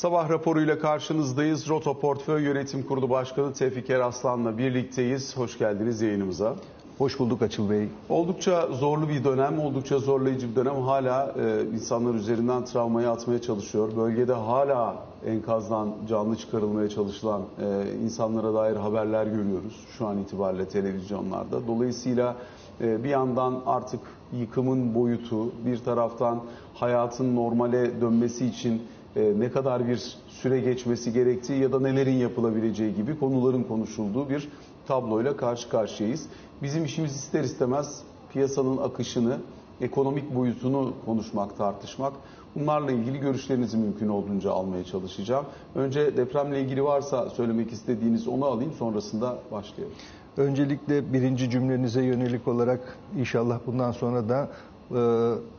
Sabah raporuyla karşınızdayız. Roto Portföy Yönetim Kurulu Başkanı Tevfik Eraslan'la birlikteyiz. Hoş geldiniz yayınımıza. Hoş bulduk Açıl Bey. Oldukça zorlu bir dönem, oldukça zorlayıcı bir dönem. Hala e, insanlar üzerinden travmayı atmaya çalışıyor. Bölgede hala enkazdan canlı çıkarılmaya çalışılan e, insanlara dair haberler görüyoruz şu an itibariyle televizyonlarda. Dolayısıyla e, bir yandan artık yıkımın boyutu, bir taraftan hayatın normale dönmesi için e, ne kadar bir süre geçmesi gerektiği ya da nelerin yapılabileceği gibi konuların konuşulduğu bir tabloyla karşı karşıyayız. Bizim işimiz ister istemez piyasanın akışını, ekonomik boyutunu konuşmak, tartışmak. Bunlarla ilgili görüşlerinizi mümkün olduğunca almaya çalışacağım. Önce depremle ilgili varsa söylemek istediğiniz onu alayım sonrasında başlayalım. Öncelikle birinci cümlenize yönelik olarak inşallah bundan sonra da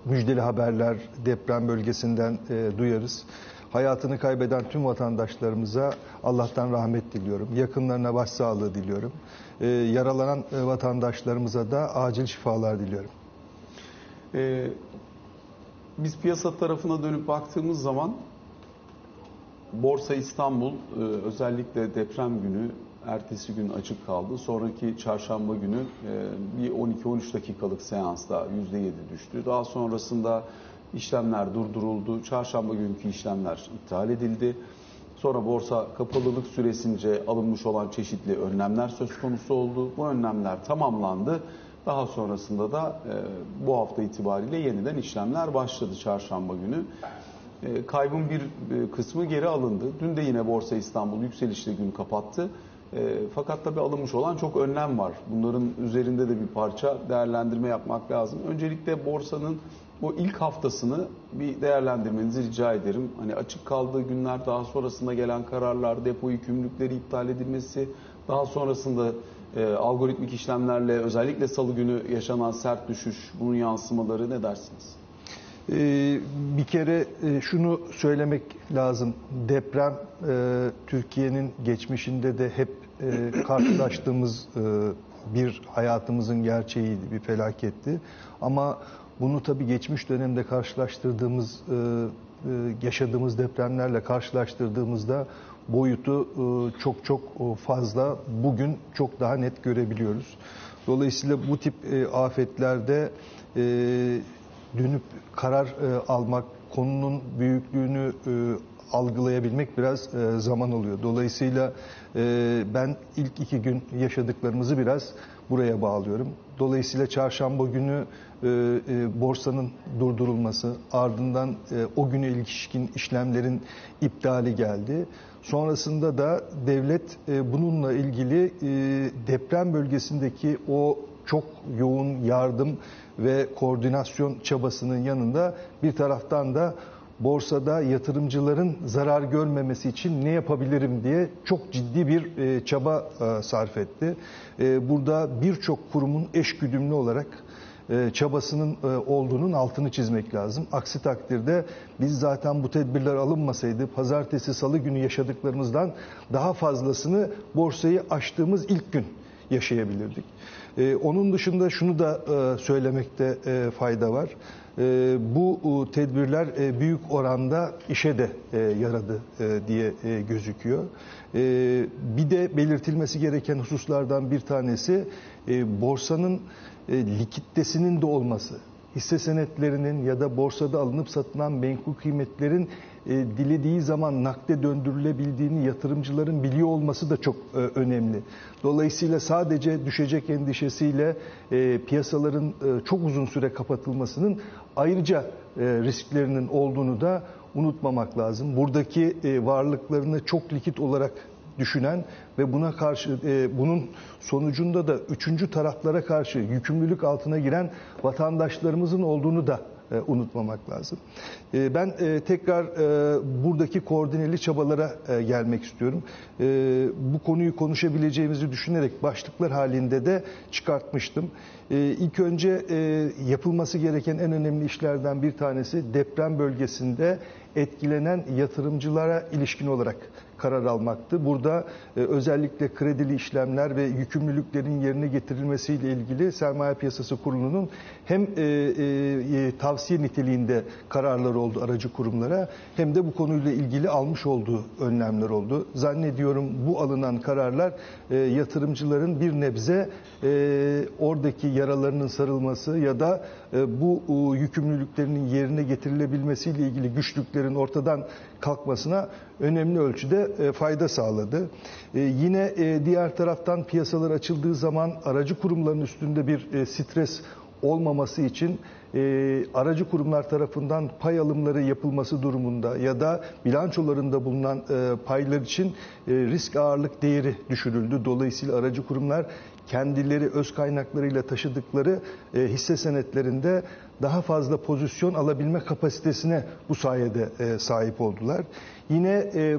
müjdeli haberler deprem bölgesinden e, duyarız. Hayatını kaybeden tüm vatandaşlarımıza Allah'tan rahmet diliyorum. Yakınlarına başsağlığı diliyorum. E, yaralanan e, vatandaşlarımıza da acil şifalar diliyorum. Ee, biz piyasa tarafına dönüp baktığımız zaman Borsa İstanbul e, özellikle deprem günü ertesi gün açık kaldı. Sonraki çarşamba günü e, bir 12-13 dakikalık seansta %7 düştü. Daha sonrasında işlemler durduruldu. Çarşamba günkü işlemler iptal edildi. Sonra borsa kapalılık süresince alınmış olan çeşitli önlemler söz konusu oldu. Bu önlemler tamamlandı. Daha sonrasında da e, bu hafta itibariyle yeniden işlemler başladı çarşamba günü. E, kaybın bir e, kısmı geri alındı. Dün de yine Borsa İstanbul yükselişle gün kapattı. E, fakat tabii alınmış olan çok önlem var. Bunların üzerinde de bir parça değerlendirme yapmak lazım. Öncelikle borsanın bu ilk haftasını bir değerlendirmenizi rica ederim. Hani açık kaldığı günler, daha sonrasında gelen kararlar, depo yükümlülükleri iptal edilmesi, daha sonrasında e, algoritmik işlemlerle özellikle salı günü yaşanan sert düşüş, bunun yansımaları ne dersiniz? Ee, bir kere e, şunu söylemek lazım. Deprem e, Türkiye'nin geçmişinde de hep e, karşılaştığımız bir hayatımızın gerçeğiydi, bir felaketti. Ama bunu tabii geçmiş dönemde karşılaştırdığımız, yaşadığımız depremlerle karşılaştırdığımızda boyutu çok çok fazla. Bugün çok daha net görebiliyoruz. Dolayısıyla bu tip afetlerde dönüp karar e, almak, konunun büyüklüğünü e, algılayabilmek biraz e, zaman oluyor. Dolayısıyla e, ben ilk iki gün yaşadıklarımızı biraz buraya bağlıyorum. Dolayısıyla çarşamba günü e, e, borsanın durdurulması, ardından e, o güne ilişkin işlemlerin iptali geldi. Sonrasında da devlet e, bununla ilgili e, deprem bölgesindeki o çok yoğun yardım ve koordinasyon çabasının yanında bir taraftan da borsada yatırımcıların zarar görmemesi için ne yapabilirim diye çok ciddi bir e, çaba e, sarf etti. E, burada birçok kurumun eşgüdümlü olarak çabasının olduğunun altını çizmek lazım. Aksi takdirde biz zaten bu tedbirler alınmasaydı pazartesi salı günü yaşadıklarımızdan daha fazlasını borsayı açtığımız ilk gün yaşayabilirdik. Ee, onun dışında şunu da e, söylemekte e, fayda var. E, bu e, tedbirler e, büyük oranda işe de e, yaradı e, diye e, gözüküyor. E, bir de belirtilmesi gereken hususlardan bir tanesi e, borsanın e, likiditesinin de olması hisse senetlerinin ya da borsada alınıp satılan menkul kıymetlerin e, dilediği zaman nakde döndürülebildiğini yatırımcıların biliyor olması da çok e, önemli. Dolayısıyla sadece düşecek endişesiyle e, piyasaların e, çok uzun süre kapatılmasının ayrıca e, risklerinin olduğunu da unutmamak lazım. Buradaki e, varlıklarını çok likit olarak düşünen ve buna karşı e, bunun sonucunda da üçüncü taraflara karşı yükümlülük altına giren vatandaşlarımızın olduğunu da unutmamak lazım. E, ben e, tekrar e, buradaki koordineli çabalara e, gelmek istiyorum. E, bu konuyu konuşabileceğimizi düşünerek başlıklar halinde de çıkartmıştım. E, ilk önce e, yapılması gereken en önemli işlerden bir tanesi deprem bölgesinde etkilenen yatırımcılara ilişkin olarak karar almaktı. Burada e, özellikle kredili işlemler ve yükümlülüklerin yerine getirilmesiyle ilgili Sermaye Piyasası Kurulu'nun hem e, e, tavsiye niteliğinde kararlar oldu aracı kurumlara hem de bu konuyla ilgili almış olduğu önlemler oldu. Zannediyorum bu alınan kararlar e, yatırımcıların bir nebze e, oradaki yaralarının sarılması ya da e, bu e, yükümlülüklerinin yerine getirilebilmesiyle ilgili güçlüklerin ortadan kalkmasına önemli ölçüde e, fayda sağladı. E, Yine e, diğer taraftan piyasalar açıldığı zaman aracı kurumların üstünde bir stres olmaması için aracı kurumlar tarafından pay alımları yapılması durumunda ya da bilançolarında bulunan paylar için risk ağırlık değeri düşürüldü. Dolayısıyla aracı kurumlar kendileri öz kaynaklarıyla taşıdıkları e, hisse senetlerinde daha fazla pozisyon alabilme kapasitesine bu sayede e, sahip oldular. Yine e,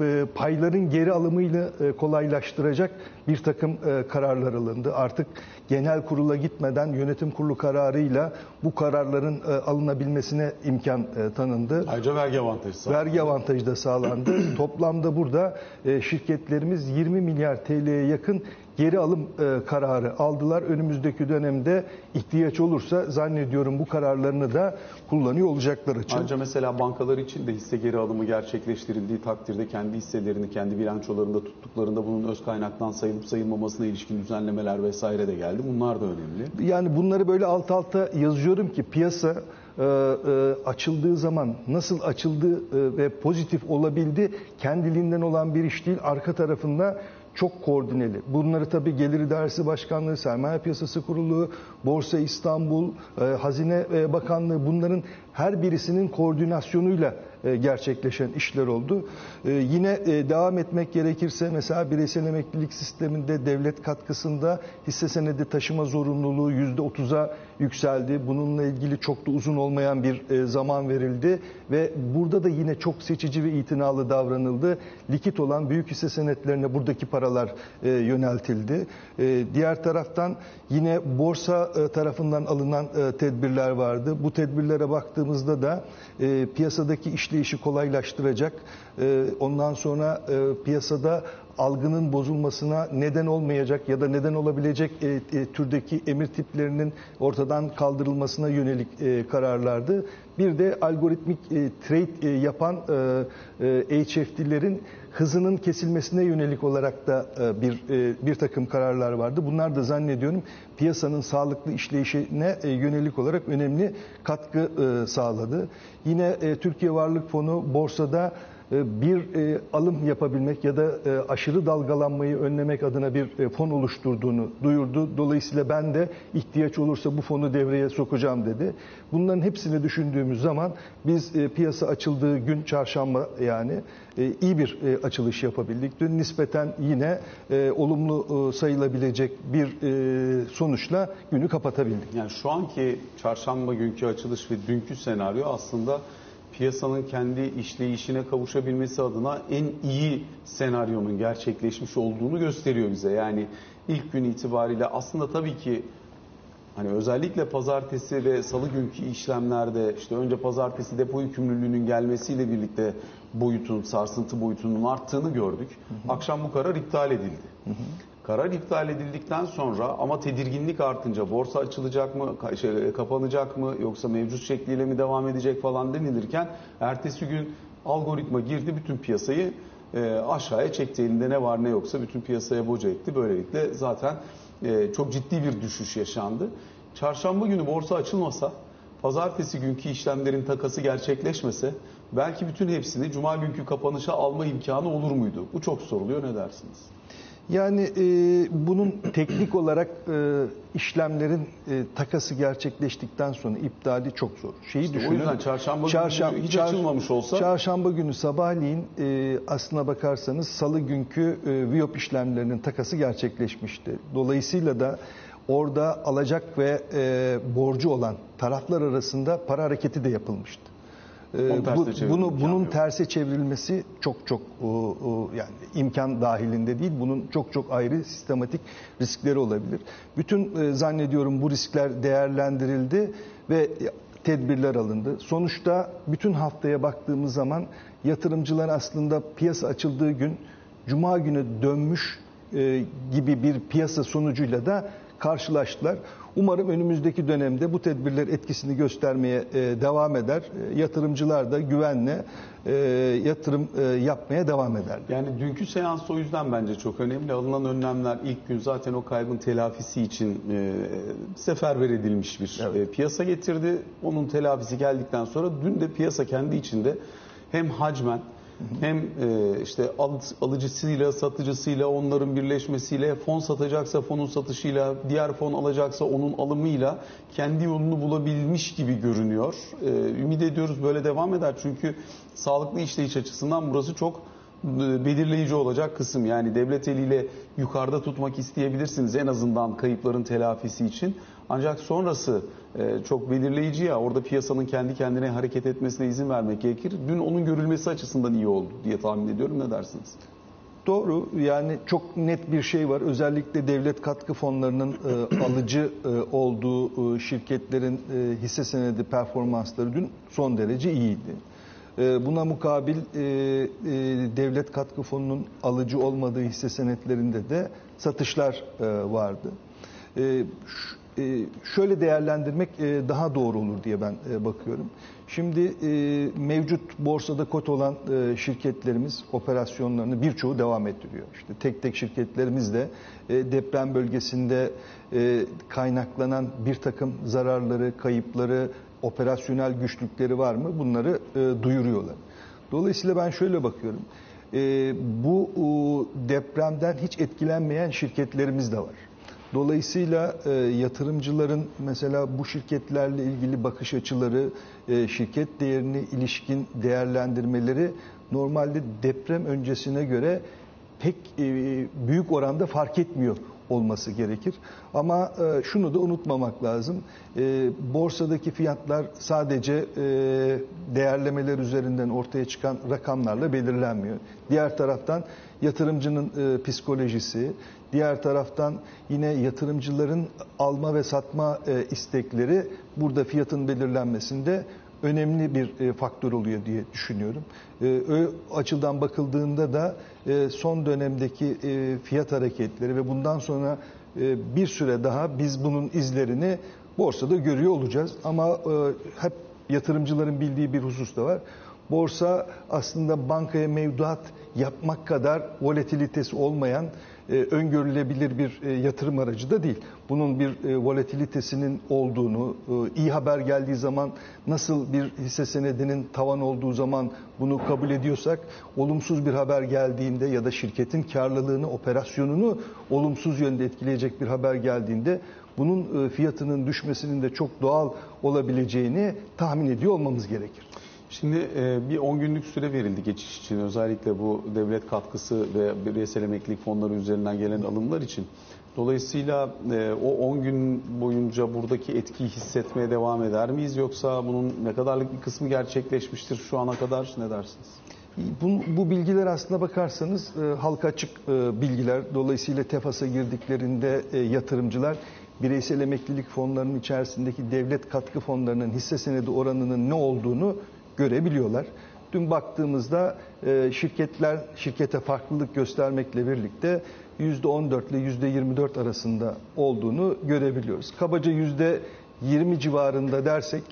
e, payların geri alımıyla e, kolaylaştıracak bir takım e, kararlar alındı. Artık genel kurula gitmeden yönetim kurulu kararıyla bu kararların alınabilmesine imkan tanındı. Ayrıca vergi avantajı sağladı. Vergi avantajı da sağlandı. Toplamda burada şirketlerimiz 20 milyar TL'ye yakın geri alım e, kararı aldılar. Önümüzdeki dönemde ihtiyaç olursa zannediyorum bu kararlarını da kullanıyor olacaklar için. Ayrıca mesela bankalar için de hisse geri alımı gerçekleştirildiği takdirde kendi hisselerini kendi bilançolarında tuttuklarında bunun öz kaynaktan sayılıp sayılmamasına ilişkin düzenlemeler vesaire de geldi. Bunlar da önemli. Yani bunları böyle alt alta yazıyorum ki piyasa e, e, açıldığı zaman nasıl açıldı e, ve pozitif olabildi kendiliğinden olan bir iş değil. Arka tarafında çok koordineli. Bunları tabii Gelir İdaresi Başkanlığı, Sermaye Piyasası Kurulu, Borsa İstanbul, e, Hazine e, Bakanlığı bunların her birisinin koordinasyonuyla gerçekleşen işler oldu. E, Yine e, devam etmek gerekirse mesela bireysel emeklilik sisteminde devlet katkısında hisse senedi taşıma zorunluluğu %30'a yükseldi. Bununla ilgili çok da uzun olmayan bir e, zaman verildi ve burada da yine çok seçici ve itinalı davranıldı. Likit olan büyük hisse senetlerine buradaki paralar e, yöneltildi. E, Diğer taraftan yine borsa e, tarafından alınan e, tedbirler vardı. Bu tedbirlere baktığımızda da e, piyasadaki işleyişi kolaylaştıracak. E, Ondan sonra e, piyasada algının bozulmasına neden olmayacak ya da neden olabilecek e, e, türdeki emir tiplerinin ortadan kaldırılmasına yönelik e, kararlardı. Bir de algoritmik e, trade e, yapan e, e, HFT'lerin hızının kesilmesine yönelik olarak da e, bir e, bir takım kararlar vardı. Bunlar da zannediyorum piyasanın sağlıklı işleyişine e, yönelik olarak önemli katkı sağladı. Yine Türkiye Varlık Fonu borsada bir e, alım yapabilmek ya da e, aşırı dalgalanmayı önlemek adına bir e, fon oluşturduğunu duyurdu. Dolayısıyla ben de ihtiyaç olursa bu fonu devreye sokacağım dedi. Bunların hepsini düşündüğümüz zaman biz e, piyasa açıldığı gün çarşamba yani e, iyi bir e, açılış yapabildik. Dün nispeten yine e, olumlu e, sayılabilecek bir e, sonuçla günü kapatabildik. Yani şu anki çarşamba günkü açılış ve dünkü senaryo aslında piyasanın kendi işleyişine kavuşabilmesi adına en iyi senaryonun gerçekleşmiş olduğunu gösteriyor bize. Yani ilk gün itibariyle aslında tabii ki hani özellikle pazartesi ve salı günkü işlemlerde işte önce pazartesi depo yükümlülüğünün gelmesiyle birlikte boyutun, sarsıntı boyutunun arttığını gördük. Akşam bu karar iptal edildi. Karar iptal edildikten sonra ama tedirginlik artınca borsa açılacak mı, şey, kapanacak mı yoksa mevcut şekliyle mi devam edecek falan denilirken ertesi gün algoritma girdi bütün piyasayı e, aşağıya çekti. Elinde ne var ne yoksa bütün piyasaya boca etti. Böylelikle zaten e, çok ciddi bir düşüş yaşandı. Çarşamba günü borsa açılmasa, pazartesi günkü işlemlerin takası gerçekleşmese belki bütün hepsini cuma günkü kapanışa alma imkanı olur muydu? Bu çok soruluyor ne dersiniz? Yani e, bunun teknik olarak e, işlemlerin e, takası gerçekleştikten sonra iptali çok zor. Şeyi İşte o düşünün. yüzden çarşamba günü hiç açılmamış olsa- Çarşamba günü sabahleyin e, aslına bakarsanız salı günkü e, VIOP işlemlerinin takası gerçekleşmişti. Dolayısıyla da orada alacak ve e, borcu olan taraflar arasında para hareketi de yapılmıştı. E, Onu terse bu- bunu bunun terse çevrilmesi çok çok o, o, yani imkan dahilinde değil. Bunun çok çok ayrı sistematik riskleri olabilir. Bütün e, zannediyorum bu riskler değerlendirildi ve tedbirler alındı. Sonuçta bütün haftaya baktığımız zaman yatırımcılar aslında piyasa açıldığı gün Cuma günü dönmüş e, gibi bir piyasa sonucuyla da karşılaştılar. Umarım önümüzdeki dönemde bu tedbirler etkisini göstermeye e, devam eder. E, yatırımcılar da güvenle e, yatırım yapmaya devam ederler. Yani dünkü seans o yüzden bence çok önemli. Alınan önlemler ilk gün zaten o kaybın telafisi için seferber edilmiş bir Evet. piyasa getirdi. Onun telafisi geldikten sonra dün de piyasa kendi içinde hem hacmen hem e, işte al- alıcısıyla satıcısıyla onların birleşmesiyle fon satacaksa fonun satışıyla diğer fon alacaksa onun alımıyla kendi yolunu bulabilmiş gibi görünüyor. E, ümit ediyoruz böyle devam eder çünkü sağlıklı işleyiş açısından burası çok e, belirleyici olacak kısım. Yani devlet eliyle yukarıda tutmak isteyebilirsiniz en azından kayıpların telafisi için. Ancak sonrası e, çok belirleyici ya orada piyasanın kendi kendine hareket etmesine izin vermek gerekir. Dün onun görülmesi açısından iyi oldu diye tahmin ediyorum. Ne dersiniz? Doğru yani çok net bir şey var. Özellikle devlet katkı fonlarının e, alıcı e, olduğu e, şirketlerin e, hisse senedi performansları dün son derece iyiydi. E, buna mukabil e, e, devlet katkı fonunun alıcı olmadığı hisse senetlerinde de satışlar e, vardı. E, ş- e, şöyle değerlendirmek e, daha doğru olur diye ben e, bakıyorum. Şimdi e, mevcut borsada kot olan e, şirketlerimiz operasyonlarını birçoğu devam ettiriyor. İşte tek tek şirketlerimiz de e, deprem bölgesinde e, kaynaklanan bir takım zararları, kayıpları, operasyonel güçlükleri var mı? Bunları e, duyuruyorlar. Dolayısıyla ben şöyle bakıyorum. E, bu e, depremden hiç etkilenmeyen şirketlerimiz de var. Dolayısıyla e, yatırımcıların mesela bu şirketlerle ilgili bakış açıları, e, şirket değerine ilişkin değerlendirmeleri normalde deprem öncesine göre pek e, büyük oranda fark etmiyor olması gerekir. Ama e, şunu da unutmamak lazım. E, borsadaki fiyatlar sadece e, değerlemeler üzerinden ortaya çıkan rakamlarla belirlenmiyor. Diğer taraftan yatırımcının e, psikolojisi, diğer taraftan yine yatırımcıların alma ve satma e, istekleri burada fiyatın belirlenmesinde önemli bir e, faktör oluyor diye düşünüyorum. E, o açıdan bakıldığında da e, son dönemdeki e, fiyat hareketleri ve bundan sonra e, bir süre daha biz bunun izlerini borsada görüyor olacağız. Ama e, hep yatırımcıların bildiği bir husus da var. Borsa aslında bankaya mevduat yapmak kadar volatilitesi olmayan e, öngörülebilir bir e, yatırım aracı da değil. Bunun bir e, volatilitesinin olduğunu, iyi haber geldiği zaman nasıl bir hisse senedinin tavan olduğu zaman bunu kabul ediyorsak, olumsuz bir haber geldiğinde ya da şirketin karlılığını, operasyonunu olumsuz yönde etkileyecek bir haber geldiğinde bunun fiyatının düşmesinin de çok doğal olabileceğini tahmin ediyor olmamız gerekir. Şimdi e, bir 10 günlük süre verildi geçiş için özellikle bu devlet katkısı ve bireysel emeklilik fonları üzerinden gelen alımlar için. Dolayısıyla e, o 10 gün boyunca buradaki etkiyi hissetmeye devam eder miyiz yoksa bunun ne kadarlık bir kısmı gerçekleşmiştir şu ana kadar ne dersiniz? Bu, bu bilgiler aslına bakarsanız e, halka açık e, bilgiler. Dolayısıyla TEFAS'a girdiklerinde e, yatırımcılar bireysel emeklilik fonlarının içerisindeki devlet katkı fonlarının hisse senedi oranının ne olduğunu görebiliyorlar. Dün baktığımızda e, şirketler şirkete farklılık göstermekle birlikte %14 ile %24 arasında olduğunu görebiliyoruz. Kabaca %20 civarında dersek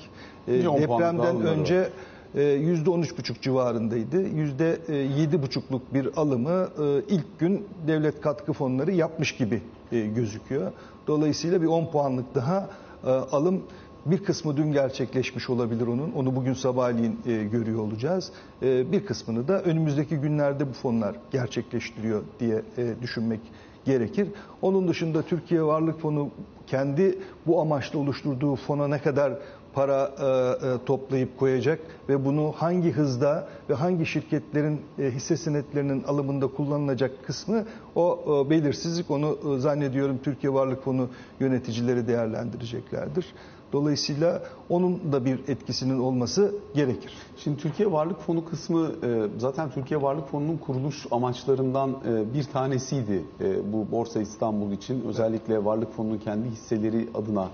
e, depremden önce e, %13,5 civarındaydı. %7,5'luk bir alımı e, ilk gün devlet katkı fonları yapmış gibi e, gözüküyor. Dolayısıyla bir 10 puanlık daha e, alım bir kısmı dün gerçekleşmiş olabilir onun. Onu bugün sabahleyin e, görüyor olacağız. E, bir kısmını da önümüzdeki günlerde bu fonlar gerçekleştiriyor diye e, düşünmek gerekir. Onun dışında Türkiye Varlık Fonu kendi bu amaçla oluşturduğu fona ne kadar para e, e, toplayıp koyacak ve bunu hangi hızda ve hangi şirketlerin e, hisse senetlerinin alımında kullanılacak kısmı o e, belirsizlik onu e, zannediyorum Türkiye Varlık Fonu yöneticileri değerlendireceklerdir. Dolayısıyla onun da bir etkisinin olması gerekir. Şimdi Türkiye Varlık Fonu kısmı e, zaten Türkiye Varlık Fonu'nun kuruluş amaçlarından e, bir tanesiydi e, bu Borsa İstanbul için. Özellikle Varlık Fonu'nun kendi hisseleri adına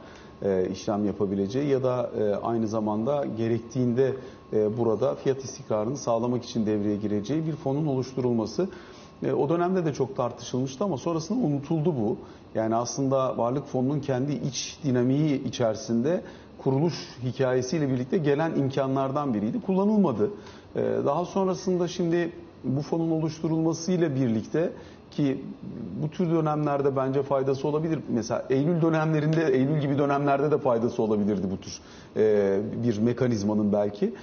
işlem yapabileceği ya da aynı zamanda gerektiğinde burada fiyat istikrarını sağlamak için devreye gireceği bir fonun oluşturulması. O dönemde de çok tartışılmıştı ama sonrasında unutuldu bu. Yani aslında varlık fonunun kendi iç dinamiği içerisinde kuruluş hikayesiyle birlikte gelen imkanlardan biriydi. Kullanılmadı. E, Daha sonrasında şimdi bu fonun oluşturulmasıyla birlikte ki bu tür dönemlerde bence faydası olabilir. Mesela Eylül dönemlerinde, Eylül gibi dönemlerde de faydası olabilirdi bu tür e, bir mekanizmanın belki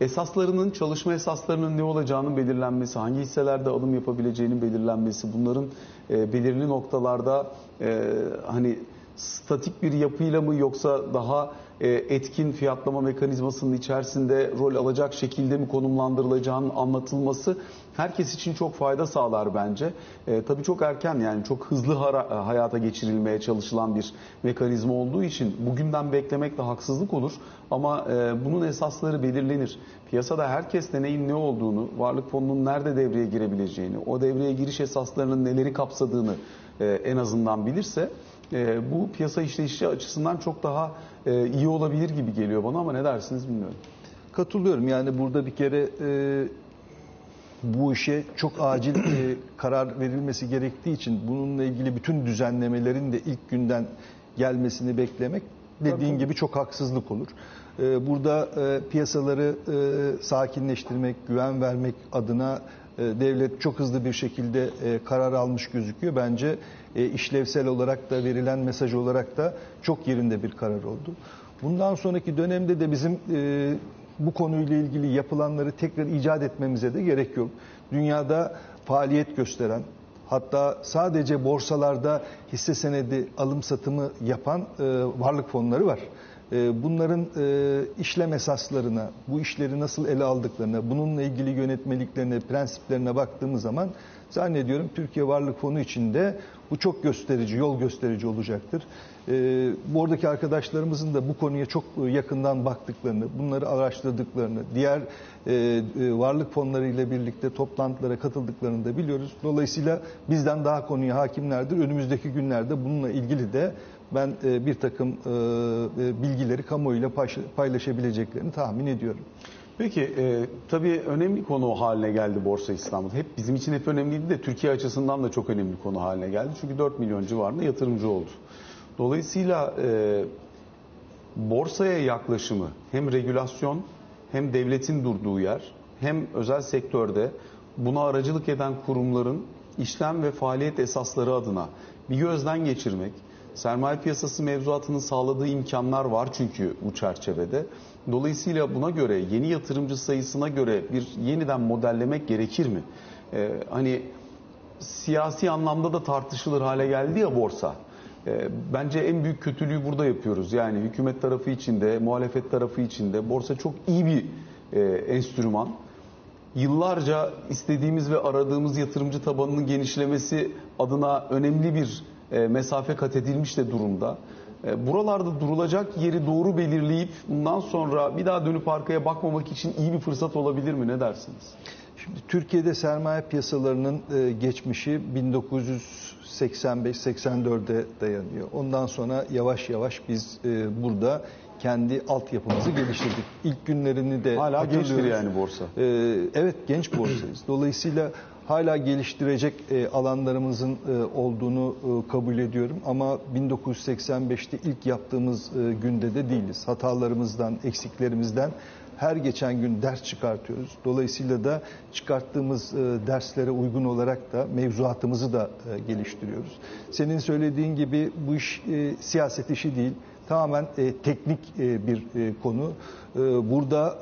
esaslarının, çalışma esaslarının ne olacağının belirlenmesi, hangi hisselerde alım yapabileceğinin belirlenmesi, bunların e, belirli noktalarda e, hani statik bir yapıyla mı yoksa daha e, etkin fiyatlama mekanizmasının içerisinde rol alacak şekilde mi konumlandırılacağının anlatılması herkes için çok fayda sağlar bence. E, tabii çok erken yani çok hızlı hara- hayata geçirilmeye çalışılan bir mekanizma olduğu için bugünden beklemek de haksızlık olur. Ama e, bunun esasları belirlenir. Piyasada herkes de neyin ne olduğunu, varlık fonunun nerede devreye girebileceğini, o devreye giriş esaslarının neleri kapsadığını e, en azından bilirse e, bu piyasa işleyişi açısından çok daha e, iyi olabilir gibi geliyor bana ama ne dersiniz bilmiyorum. Katılıyorum. Yani burada bir kere e, bu işe çok acil e, karar verilmesi gerektiği için bununla ilgili bütün düzenlemelerin de ilk günden gelmesini beklemek dediğin gibi çok haksızlık olur. E, burada e, piyasaları e, sakinleştirmek, güven vermek adına devlet çok hızlı bir şekilde e, karar almış gözüküyor. Bence e, işlevsel olarak da verilen mesaj olarak da çok yerinde bir karar oldu. Bundan sonraki dönemde de bizim e, bu konuyla ilgili yapılanları tekrar icat etmemize de gerek yok. Dünyada faaliyet gösteren, hatta sadece borsalarda hisse senedi alım satımı yapan e, varlık fonları var. E, bunların e, işlem esaslarına, bu işleri nasıl ele aldıklarına, bununla ilgili yönetmeliklerine, prensiplerine baktığımız zaman zannediyorum Türkiye Varlık Fonu içinde bu çok gösterici, yol gösterici olacaktır. Ee, buradaki arkadaşlarımızın da bu konuya çok yakından baktıklarını, bunları araştırdıklarını, diğer e, e, varlık fonları ile birlikte toplantılara katıldıklarını da biliyoruz. Dolayısıyla bizden daha konuya hakimlerdir. Önümüzdeki günlerde bununla ilgili de ben e, bir takım e, e, bilgileri kamuoyuyla paylaş- paylaşabileceklerini tahmin ediyorum. Peki e, tabii önemli konu haline geldi Borsa İstanbul. Hep bizim için hep önemliydi de Türkiye açısından da çok önemli konu haline geldi. Çünkü 4 milyon civarında yatırımcı oldu. Dolayısıyla e, borsaya yaklaşımı hem regülasyon hem devletin durduğu yer hem özel sektörde buna aracılık eden kurumların işlem ve faaliyet esasları adına bir gözden geçirmek, sermaye piyasası mevzuatının sağladığı imkanlar var çünkü bu çerçevede. Dolayısıyla buna göre yeni yatırımcı sayısına göre bir yeniden modellemek gerekir mi? Ee, hani siyasi anlamda da tartışılır hale geldi ya borsa. Ee, bence en büyük kötülüğü burada yapıyoruz. Yani hükümet tarafı içinde, muhalefet tarafı içinde borsa çok iyi bir e, enstrüman. Yıllarca istediğimiz ve aradığımız yatırımcı tabanının genişlemesi adına önemli bir e, mesafe kat edilmiş de durumda. E, Buralarda durulacak yeri doğru belirleyip bundan sonra bir daha dönüp arkaya bakmamak için iyi bir fırsat olabilir mi? Ne dersiniz? Şimdi Türkiye'de sermaye piyasalarının e, geçmişi 1985-84'e dayanıyor. Ondan sonra yavaş yavaş biz e, burada kendi altyapımızı geliştirdik. İlk günlerini de Hala gençtir yani borsa. E, evet genç borsayız. Dolayısıyla hala geliştirecek e, alanlarımızın e, olduğunu e, kabul ediyorum. Ama 1985'te ilk yaptığımız günde de değiliz. Hatalarımızdan, eksiklerimizden her geçen gün ders çıkartıyoruz. Dolayısıyla da çıkarttığımız derslere uygun olarak da mevzuatımızı da geliştiriyoruz. Senin söylediğin gibi bu iş siyaset işi değil. Tamamen teknik bir konu. Burada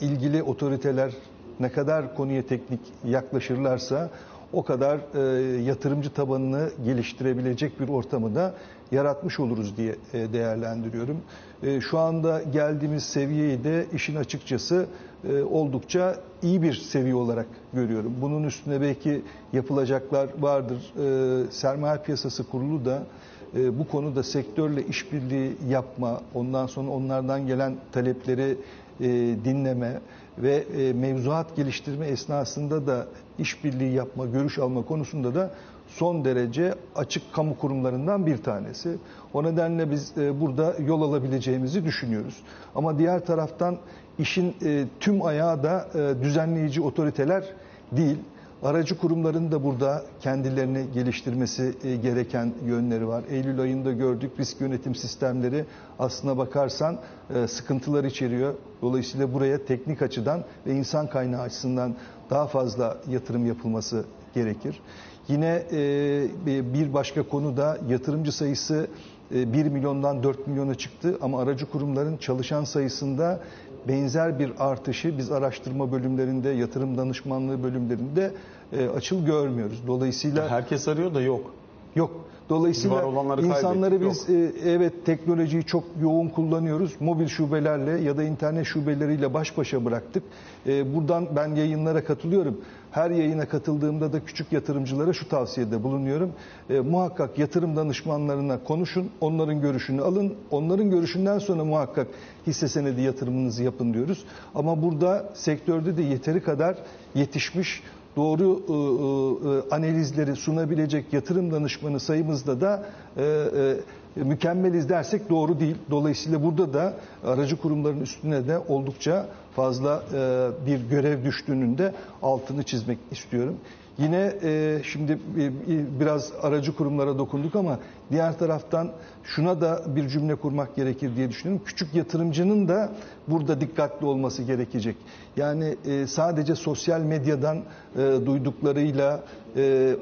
ilgili otoriteler ne kadar konuya teknik yaklaşırlarsa o kadar e, yatırımcı tabanını geliştirebilecek bir ortamı da yaratmış oluruz diye e, değerlendiriyorum. E, şu anda geldiğimiz seviyeyi de işin açıkçası e, oldukça iyi bir seviye olarak görüyorum. Bunun üstüne belki yapılacaklar vardır. E, sermaye piyasası kurulu da e, bu konuda sektörle işbirliği yapma, ondan sonra onlardan gelen talepleri e, dinleme ve e, mevzuat geliştirme esnasında da işbirliği yapma, görüş alma konusunda da son derece açık kamu kurumlarından bir tanesi. O nedenle biz e, burada yol alabileceğimizi düşünüyoruz. Ama diğer taraftan işin e, tüm ayağı da düzenleyici otoriteler değil. Aracı kurumların da burada kendilerini geliştirmesi e, gereken yönleri var. Eylül ayında gördük risk yönetim sistemleri aslına bakarsan e, sıkıntılar içeriyor. Dolayısıyla buraya teknik açıdan ve insan kaynağı açısından daha fazla yatırım yapılması gerekir. Yine e, bir başka konu da yatırımcı sayısı 1 milyondan 4 milyona çıktı ama aracı kurumların çalışan sayısında benzer bir artışı biz araştırma bölümlerinde, yatırım danışmanlığı bölümlerinde e, açıl görmüyoruz. Dolayısıyla Herkes arıyor da yok. yok. Dolayısıyla insanları biz e, evet teknolojiyi çok yoğun kullanıyoruz. Mobil şubelerle ya da internet şubeleriyle baş başa bıraktık. E, buradan ben yayınlara katılıyorum. Her yayına katıldığımda da küçük yatırımcılara şu tavsiyede bulunuyorum. E, muhakkak yatırım danışmanlarına konuşun, onların görüşünü alın. Onların görüşünden sonra muhakkak hisse senedi yatırımınızı yapın diyoruz. Ama burada sektörde de yeteri kadar yetişmiş doğru e, e, analizleri sunabilecek yatırım danışmanı sayımızda da e, e, mükemmeliz dersek doğru değil. Dolayısıyla burada da aracı kurumların üstüne de oldukça fazla e, bir görev düştüğünün de altını çizmek istiyorum. Yine e, şimdi e, biraz aracı kurumlara dokunduk ama diğer taraftan şuna da bir cümle kurmak gerekir diye düşünüyorum. Küçük yatırımcının da burada dikkatli olması gerekecek. Yani e, sadece sosyal medyadan e, duyduklarıyla e, e,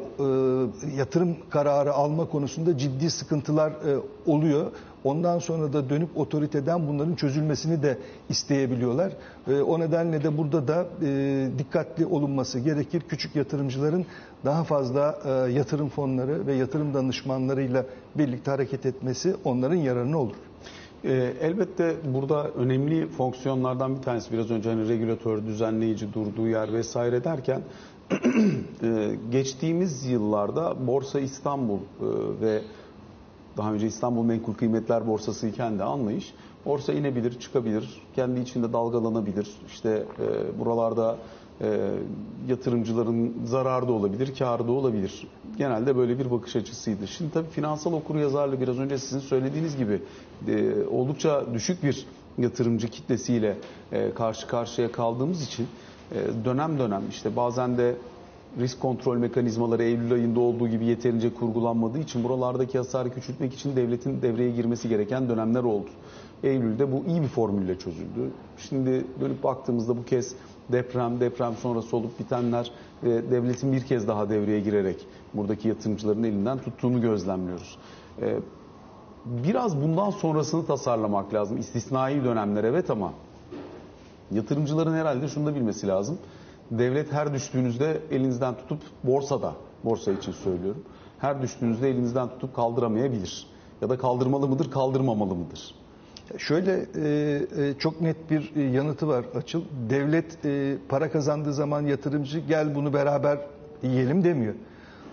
yatırım kararı alma konusunda ciddi sıkıntılar e, oluyor. Ondan sonra da dönüp otoriteden bunların çözülmesini de isteyebiliyorlar. E, o nedenle de burada da e, dikkatli olunması gerekir. Küçük yatırımcıların daha fazla e, yatırım fonları ve yatırım danışmanlarıyla birlikte hareket etmesi onların yararına olur. Ee, elbette burada önemli fonksiyonlardan bir tanesi biraz önce hani regülatör, düzenleyici durduğu yer vesaire derken e, geçtiğimiz yıllarda Borsa İstanbul e, ve daha önce İstanbul Menkul Kıymetler Borsası iken de anlayış borsa inebilir, çıkabilir, kendi içinde dalgalanabilir. İşte e, buralarda e, yatırımcıların zararı da olabilir, karı da olabilir. Genelde böyle bir bakış açısıydı. Şimdi tabii finansal okuryazarlığı biraz önce sizin söylediğiniz gibi e, oldukça düşük bir yatırımcı kitlesiyle e, karşı karşıya kaldığımız için e, dönem dönem işte bazen de risk kontrol mekanizmaları Eylül ayında olduğu gibi yeterince kurgulanmadığı için buralardaki hasarı küçültmek için devletin devreye girmesi gereken dönemler oldu. Eylül'de bu iyi bir formülle çözüldü. Şimdi dönüp baktığımızda bu kez deprem, deprem sonrası olup bitenler ve devletin bir kez daha devreye girerek buradaki yatırımcıların elinden tuttuğunu gözlemliyoruz. Ee, biraz bundan sonrasını tasarlamak lazım. İstisnai dönemler evet ama yatırımcıların herhalde şunu da bilmesi lazım. Devlet her düştüğünüzde elinizden tutup borsada, borsa için söylüyorum. Her düştüğünüzde elinizden tutup kaldıramayabilir. Ya da kaldırmalı mıdır, kaldırmamalı mıdır? Şöyle e, e, çok net bir e, yanıtı var Açıl. Devlet para kazandığı zaman yatırımcı gel bunu beraber yiyelim demiyor.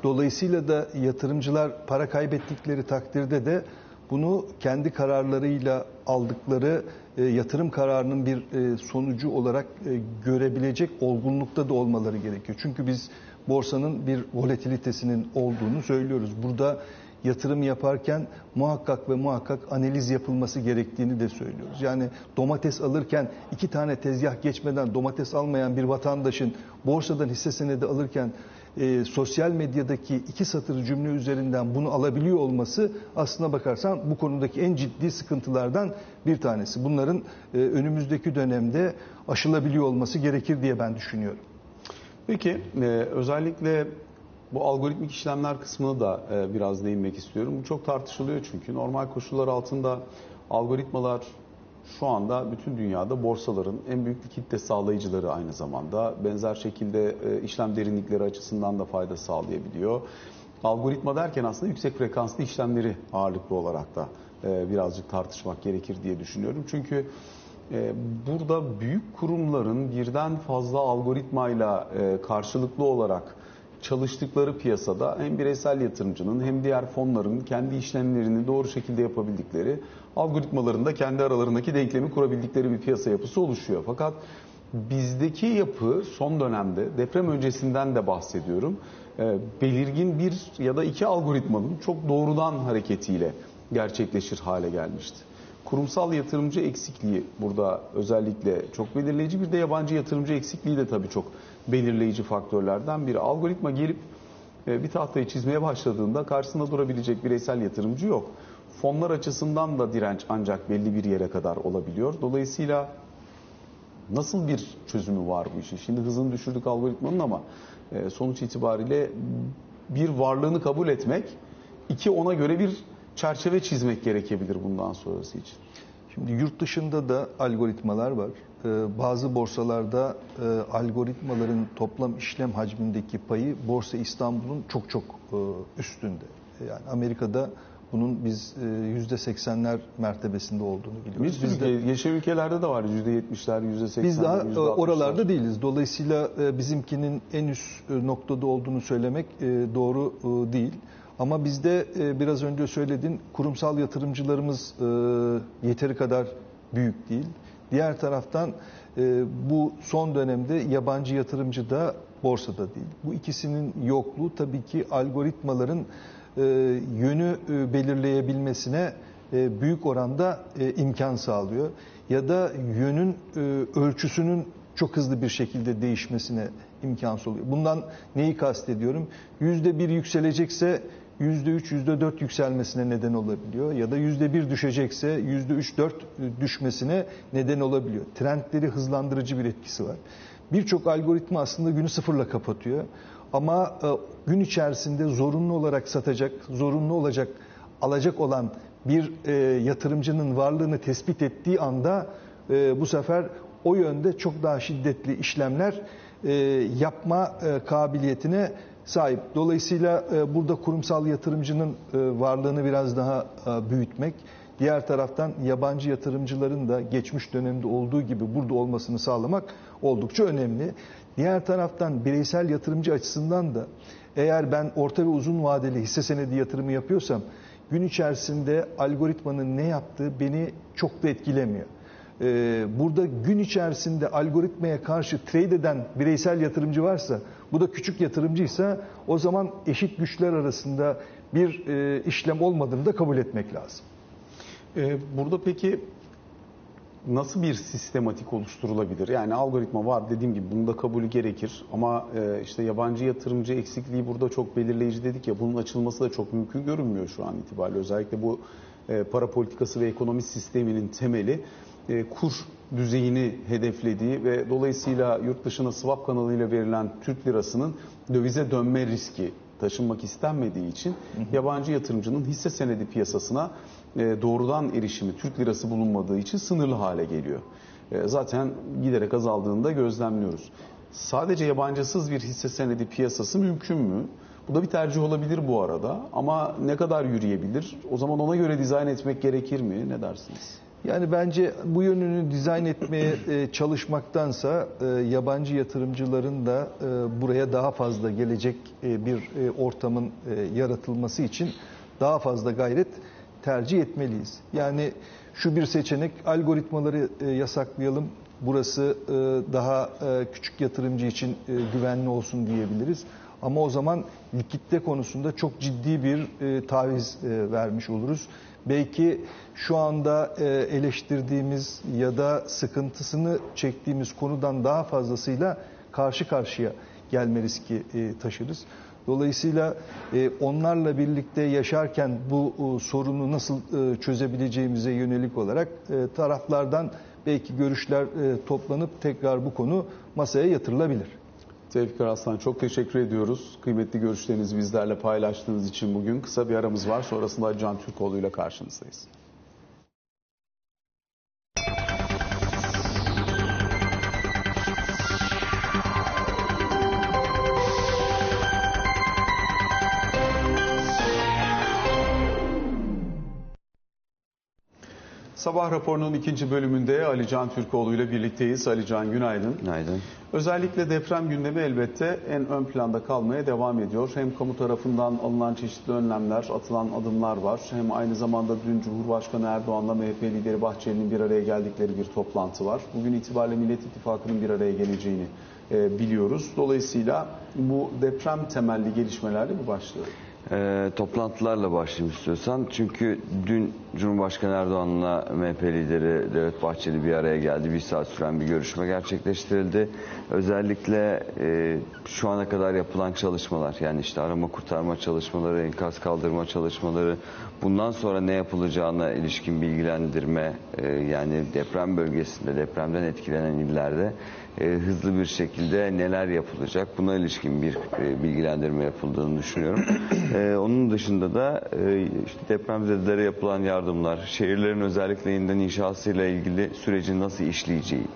Dolayısıyla da yatırımcılar para kaybettikleri takdirde de bunu kendi kararlarıyla aldıkları e, yatırım kararının bir e, sonucu olarak e, görebilecek olgunlukta da olmaları gerekiyor. Çünkü biz borsanın bir volatilitesinin olduğunu söylüyoruz. Burada yatırım yaparken muhakkak ve muhakkak analiz yapılması gerektiğini de söylüyoruz. Yani domates alırken iki tane tezgah geçmeden domates almayan bir vatandaşın borsadan hisse senedi alırken e, sosyal medyadaki iki satır cümle üzerinden bunu alabiliyor olması aslına bakarsan bu konudaki en ciddi sıkıntılardan bir tanesi. Bunların e, önümüzdeki dönemde aşılabiliyor olması gerekir diye ben düşünüyorum. Peki e, özellikle bu algoritmik işlemler kısmını da e, biraz değinmek istiyorum. Bu çok tartışılıyor çünkü normal koşullar altında algoritmalar şu anda bütün dünyada borsaların en büyük kitle sağlayıcıları aynı zamanda. Benzer şekilde e, işlem derinlikleri açısından da fayda sağlayabiliyor. Algoritma derken aslında yüksek frekanslı işlemleri ağırlıklı olarak da e, birazcık tartışmak gerekir diye düşünüyorum. Çünkü e, burada büyük kurumların birden fazla algoritmayla karşılıklı olarak çalıştıkları piyasada hem bireysel yatırımcının hem diğer fonların kendi işlemlerini doğru şekilde yapabildikleri, algoritmalarında kendi aralarındaki denklemi kurabildikleri bir piyasa yapısı oluşuyor. Fakat bizdeki yapı son dönemde deprem öncesinden de bahsediyorum. e, belirgin bir ya da iki algoritmanın çok doğrudan hareketiyle gerçekleşir hale gelmişti. Kurumsal yatırımcı eksikliği burada özellikle çok belirleyici. Bir de yabancı yatırımcı eksikliği de tabii çok belirleyici faktörlerden biri. Algoritma gelip e, bir tahtayı çizmeye başladığında karşısında durabilecek bireysel yatırımcı yok. Fonlar açısından da direnç ancak belli bir yere kadar olabiliyor. Dolayısıyla nasıl bir çözümü var bu işin? Şimdi hızını düşürdük algoritmanın ama e, sonuç itibariyle bir varlığını kabul etmek, iki ona göre bir çerçeve çizmek gerekebilir bundan sonrası için. Şimdi yurt dışında da algoritmalar var. Ee, Bazı borsalarda e, algoritmaların toplam işlem hacmindeki payı Borsa İstanbul'un çok çok e, üstünde. Yani Amerika'da bunun biz e, yüzde seksenler mertebesinde olduğunu biliyoruz. Biz Biz de- yaşayan ülkelerde de var %70'ler, %80'ler, Biz daha e, %60'lar. oralarda değiliz. Dolayısıyla bizimkinin en üst noktada olduğunu söylemek doğru değil. Ama bizde e, biraz önce söyledin kurumsal yatırımcılarımız e, yeteri kadar büyük değil. Diğer taraftan e, bu son dönemde yabancı yatırımcı da borsada değil. Bu ikisinin yokluğu tabii ki algoritmaların yönü belirleyebilmesine büyük oranda imkan sağlıyor. Ya da yönün ölçüsünün çok hızlı bir şekilde değişmesine imkan sağlıyor. Bundan neyi kastediyorum? Yüzde bir yükselecekse yüzde üç, yüzde dört yükselmesine neden olabiliyor. Ya da yüzde bir düşecekse yüzde üç, dört düşmesine neden olabiliyor. Trendleri hızlandırıcı bir etkisi var. Birçok algoritma aslında günü sıfırla kapatıyor. Ama e, gün içerisinde zorunlu olarak satacak, zorunlu olacak, alacak olan bir e, yatırımcının varlığını tespit ettiği anda e, bu sefer o yönde çok daha şiddetli işlemler yapma kabiliyetine sahip. Dolayısıyla e, burada kurumsal yatırımcının e, varlığını biraz daha e, büyütmek, diğer taraftan yabancı yatırımcıların da geçmiş dönemde olduğu gibi burada olmasını sağlamak oldukça önemli. Diğer taraftan bireysel yatırımcı açısından da eğer ben orta ve uzun vadeli hisse senedi yatırımı yapıyorsam gün içerisinde algoritmanın ne yaptığı beni çok da etkilemiyor. Ee, burada gün içerisinde algoritmaya karşı trade eden bireysel yatırımcı varsa, bu da küçük yatırımcıysa o zaman eşit güçler arasında bir e, işlem olmadığını da kabul etmek lazım. Ee, Burada peki nasıl bir sistematik oluşturulabilir? Yani algoritma var dediğim gibi bunda kabulü gerekir ama e, işte yabancı yatırımcı eksikliği burada çok belirleyici dedik ya bunun açılması da çok mümkün görünmüyor şu an itibariyle. Özellikle bu e, para politikası ve ekonomi sisteminin temeli e, kur düzeyini hedeflediği ve dolayısıyla yurt dışına swap kanalıyla verilen Türk lirasının dövize dönme riski taşınmak istenmediği için yabancı yatırımcının hisse senedi piyasasına e, doğrudan erişimi Türk lirası bulunmadığı için sınırlı hale geliyor. E, Zaten giderek azaldığında gözlemliyoruz. Sadece yabancısız bir hisse senedi piyasası mümkün mü? Bu da bir tercih olabilir bu arada ama ne kadar yürüyebilir? O zaman ona göre dizayn etmek gerekir mi? Ne dersiniz? Yani bence bu yönünü dizayn etmeye e, çalışmaktansa e, yabancı yatırımcıların da e, buraya daha fazla gelecek bir ortamın yaratılması için daha fazla gayret tercih etmeliyiz. Yani şu bir seçenek algoritmaları yasaklayalım. Burası daha küçük yatırımcı için güvenli olsun diyebiliriz. Ama o zaman likitte konusunda çok ciddi bir taviz vermiş oluruz. Belki şu anda e, eleştirdiğimiz ya da sıkıntısını çektiğimiz konudan daha fazlasıyla karşı karşıya gelme riski e, taşırız. Dolayısıyla e, onlarla birlikte yaşarken bu sorunu nasıl çözebileceğimize yönelik olarak taraflardan belki görüşler toplanıp tekrar bu konu masaya yatırılabilir. Tevfik Araslan çok teşekkür ediyoruz. Kıymetli görüşlerinizi bizlerle paylaştığınız için bugün kısa bir aramız var. Sonrasında Can Türkoğlu ile karşınızdayız. Sabah raporunun ikinci bölümünde Ali Can Türkoğlu ile birlikteyiz. Ali Can günaydın. Günaydın. Özellikle deprem gündemi elbette en ön planda kalmaya devam ediyor. Hem kamu tarafından alınan çeşitli önlemler, atılan adımlar var. Hem aynı zamanda dün Cumhurbaşkanı Erdoğan'la MHP lideri Bahçeli'nin bir araya geldikleri bir toplantı var. Bugün itibariyle Millet İttifakı'nın bir araya geleceğini e, biliyoruz. Dolayısıyla bu deprem temelli gelişmelerle bir başlıyor. E, toplantılarla başlayayım istiyorsan. Çünkü dün Cumhurbaşkanı Erdoğan'la MHP lideri Devlet Bahçeli bir araya geldi. Bir saat süren bir görüşme gerçekleştirildi. Özellikle e, şu ana kadar yapılan çalışmalar yani işte arama kurtarma çalışmaları, enkaz kaldırma çalışmaları, bundan sonra ne yapılacağına ilişkin bilgilendirme e, yani deprem bölgesinde, depremden etkilenen illerde e, hızlı bir şekilde neler yapılacak buna ilişkin bir e, bilgilendirme yapıldığını düşünüyorum. E, onun dışında da e, işte depremzedelere yapılan yardımlar, şehirlerin özellikle yeniden inşasıyla ilgili sürecin nasıl işleyeceği,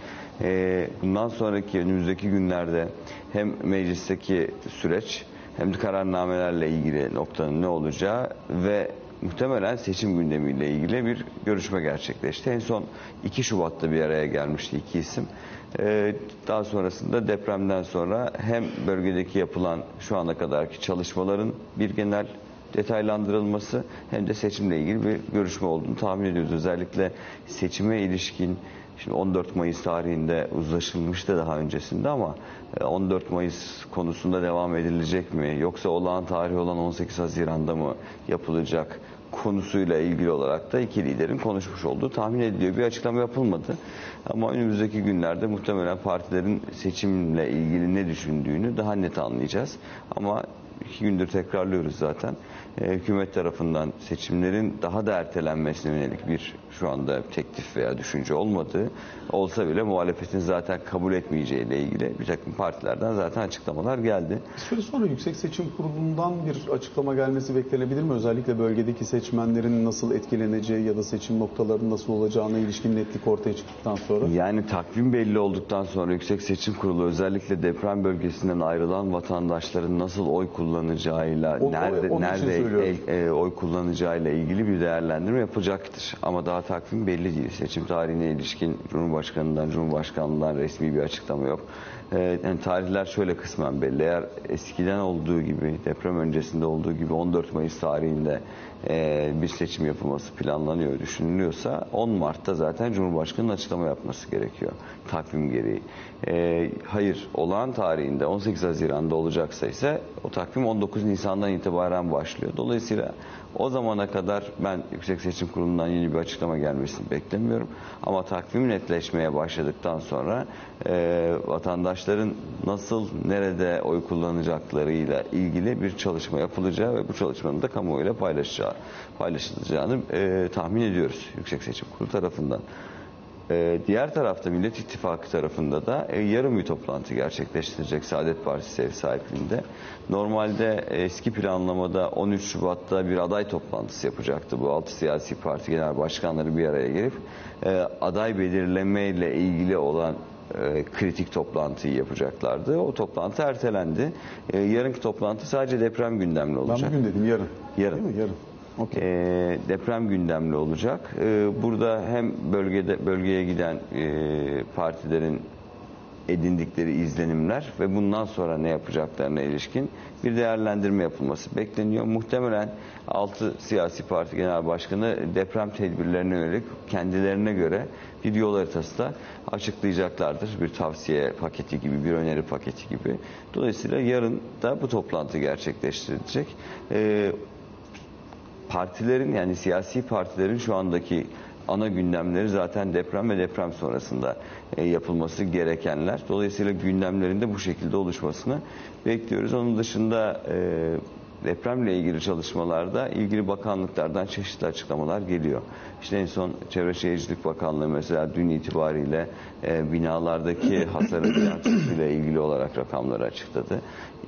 e, bundan sonraki önümüzdeki günlerde hem meclisteki süreç hem de kararnamelerle ilgili noktanın ne olacağı ve muhtemelen seçim gündemiyle ilgili bir görüşme gerçekleşti. En son 2 Şubat'ta bir araya gelmişti iki isim. Ee, Daha sonrasında depremden sonra hem bölgedeki yapılan şu ana kadarki çalışmaların bir genel detaylandırılması hem de seçimle ilgili bir görüşme olduğunu tahmin ediyoruz. Özellikle seçime ilişkin Şimdi 14 Mayıs tarihinde uzlaşılmıştı daha öncesinde ama e, 14 Mayıs konusunda devam edilecek mi yoksa olağan tarih olan 18 Haziran'da mı yapılacak konusuyla ilgili olarak da iki liderin konuşmuş olduğu tahmin ediliyor. Bir açıklama yapılmadı ama önümüzdeki günlerde muhtemelen partilerin seçimle ilgili ne düşündüğünü daha net anlayacağız. Ama iki gündür tekrarlıyoruz zaten. E, hükümet tarafından seçimlerin daha da ertelenmesine yönelik bir şu anda teklif veya düşünce olmadığı olsa bile muhalefetin zaten kabul etmeyeceğiyle ilgili bir takım partilerden zaten açıklamalar geldi. Süre sonra Yüksek Seçim Kurulu'ndan bir açıklama gelmesi beklenebilir mi? Özellikle bölgedeki seçmenlerin nasıl etkileneceği ya da seçim noktalarının nasıl olacağına ilişkin netlik ortaya çıktıktan sonra. Yani takvim belli olduktan sonra Yüksek Seçim Kurulu özellikle deprem bölgesinden ayrılan vatandaşların nasıl oy kullanacağıyla, O- o- nerede için nerede el- e, oy kullanacağıyla ilgili bir değerlendirme yapacaktır. Ama daha takvim belli değil. Seçim tarihine ilişkin Cumhurbaşkanı'ndan, Cumhurbaşkanlığından resmi bir açıklama yok. Yani tarihler şöyle kısmen belli. Eğer eskiden olduğu gibi, deprem öncesinde olduğu gibi 14 Mayıs tarihinde e, bir seçim yapılması planlanıyor, düşünülüyorsa 10 Mart'ta zaten Cumhurbaşkanı'nın açıklama yapması gerekiyor takvim gereği. E, hayır, olağan tarihinde 18 Haziran'da olacaksa ise o takvim 19 Nisan'dan itibaren başlıyor. Dolayısıyla o zamana kadar ben Yüksek Seçim Kurulu'ndan yeni bir açıklama gelmesini beklemiyorum. Ama takvim netleşmeye başladıktan sonra e, vatandaşların nasıl, nerede oy kullanacaklarıyla ilgili bir çalışma yapılacağı ve bu çalışmanın da kamuoyuyla paylaşacağı, paylaşılacağını e, tahmin ediyoruz Yüksek Seçim Kurulu tarafından. Ee, diğer tarafta Millet İttifakı tarafında da e, yarın bir toplantı gerçekleştirecek Saadet Partisi ev sahipliğinde. Normalde eski planlamada 13 Şubat'ta bir aday toplantısı yapacaktı bu altı siyasi parti genel başkanları bir araya gelip e, aday belirleme ile ilgili olan e, kritik toplantıyı yapacaklardı. O toplantı ertelendi. E, yarınki toplantı sadece deprem gündemli Ben olacak. bugün dedim yarın. Yarın. Değil mi? Yarın. Okey. Ee, deprem gündemli olacak. Ee, burada hem bölgede bölgeye giden e, partilerin edindikleri izlenimler ve bundan sonra ne yapacaklarına ilişkin bir değerlendirme yapılması bekleniyor. Muhtemelen 6 siyasi parti genel başkanı deprem tedbirlerine yönelik kendilerine göre bir yol haritası da açıklayacaklardır. Bir tavsiye paketi gibi, bir öneri paketi gibi. Dolayısıyla yarın da bu toplantı gerçekleştirilecek. Ee, partilerin yani siyasi partilerin şu andaki ana gündemleri zaten deprem ve deprem sonrasında e, yapılması gerekenler. Dolayısıyla gündemlerinde bu şekilde oluşmasını bekliyoruz. Onun dışında e, depremle ilgili çalışmalarda ilgili bakanlıklardan çeşitli açıklamalar geliyor. İşte en son Çevre Şehircilik Bakanlığı mesela dün itibariyle e, binalardaki hasarın ile ilgili olarak rakamları açıkladı.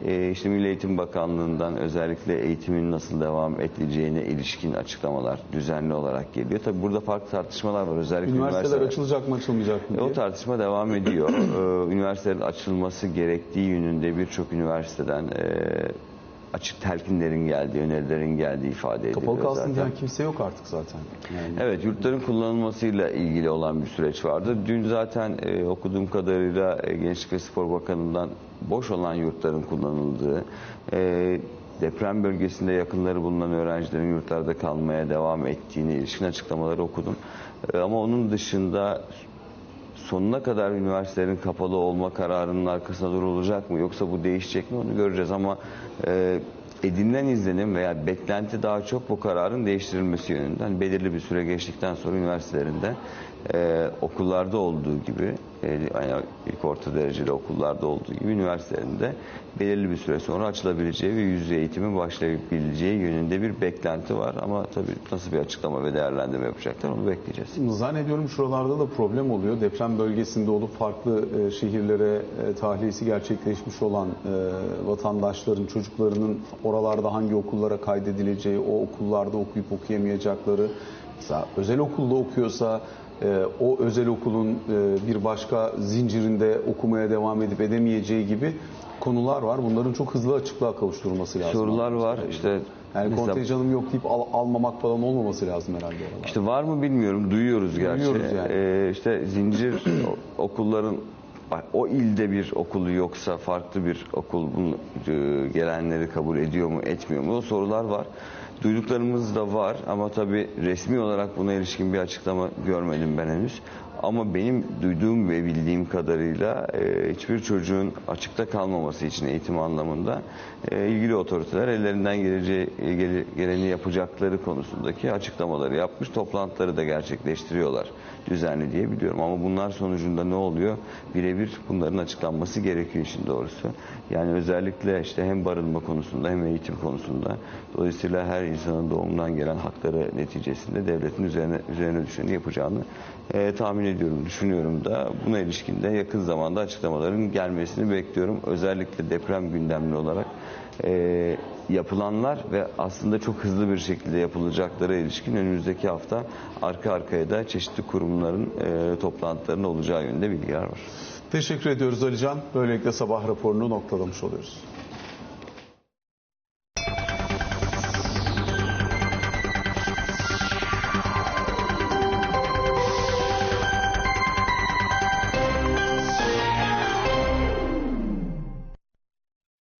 E, işte Milli Eğitim Bakanlığı'ndan özellikle eğitimin nasıl devam edileceğine ilişkin açıklamalar düzenli olarak geliyor. Tabi burada farklı tartışmalar var. Özellikle Üniversiteler üniversiteler- açılacak mı açılmayacak mı e, o diye. tartışma devam ediyor. Ee, Üniversitelerin açılması gerektiği yönünde birçok üniversiteden e, açık telkinlerin geldiği, önerilerin geldiği ifade ediliyor Kapalı kalsın zaten. diyen kimse yok artık zaten. Yani Evet, yurtların kullanılmasıyla ilgili olan bir süreç vardı. Dün zaten e, okuduğum kadarıyla e, Gençlik ve Spor Bakanı'ndan boş olan yurtların kullanıldığı, e, deprem bölgesinde yakınları bulunan öğrencilerin yurtlarda kalmaya devam ettiğine ilişkin açıklamaları okudum. E, ama onun dışında sonuna kadar üniversitelerin kapalı olma kararının arkasında durulacak mı yoksa bu değişecek mi onu göreceğiz ama e, edinilen izlenim veya beklenti daha çok bu kararın değiştirilmesi yönünde. Hani belirli bir süre geçtikten sonra üniversitelerinde e, okullarda olduğu gibi yani ilk orta dereceli okullarda olduğu gibi üniversitelerinde belirli bir süre sonra açılabileceği ve yüz yüze eğitimin başlayabileceği yönünde bir beklenti var ama tabii nasıl bir açıklama ve değerlendirme yapacaklar onu bekleyeceğiz. Zannediyorum şuralarda da problem oluyor. Deprem bölgesinde olup farklı e, şehirlere e, tahliyesi gerçekleşmiş olan e, vatandaşların, çocuklarının oralarda hangi okullara kaydedileceği, o okullarda okuyup okuyamayacakları, mesela özel okulda okuyorsa e, o özel okulun e, bir başka zincirinde okumaya devam edip edemeyeceği gibi konular var. Bunların çok hızlı açıklığa kavuşturulması lazım. Sorular var işte Yani mesela- kontenjanım yok deyip al- almamak falan olmaması lazım herhalde oralarda. İşte var mı bilmiyorum. Duyuyoruz gerçi. Duyuyoruz yani. Ee, işte zincir okulların o ilde bir okulu yoksa farklı bir okul bunu e, gelenleri kabul ediyor mu etmiyor mu o sorular var. Duyduklarımız da var ama tabii resmi olarak buna ilişkin bir açıklama görmedim ben henüz. Ama benim duyduğum ve bildiğim kadarıyla e, hiçbir çocuğun açıkta kalmaması için eğitim anlamında e, ilgili otoriteler ellerinden geleceği, gele- geleni yapacakları konusundaki açıklamaları yapmış. Toplantıları da gerçekleştiriyorlar düzenli diye biliyorum. Ama bunlar sonucunda ne oluyor? Birebir bunların açıklanması gerekiyor işin doğrusu. Yani özellikle işte hem barınma konusunda hem eğitim konusunda dolayısıyla her insanın doğumdan gelen hakları neticesinde devletin üzerine üzerine düşeni yapacağını e, tahmin ediyorum, düşünüyorum da buna ilişkin de yakın zamanda açıklamaların gelmesini bekliyorum. Özellikle deprem gündemli olarak e, yapılanlar ve aslında çok hızlı bir şekilde yapılacaklara ilişkin önümüzdeki hafta arka arkaya da çeşitli kurumların e, toplantılarının olacağı yönünde bilgiler var. Teşekkür ediyoruz Alican. Böylelikle sabah raporunu noktalamış oluyoruz.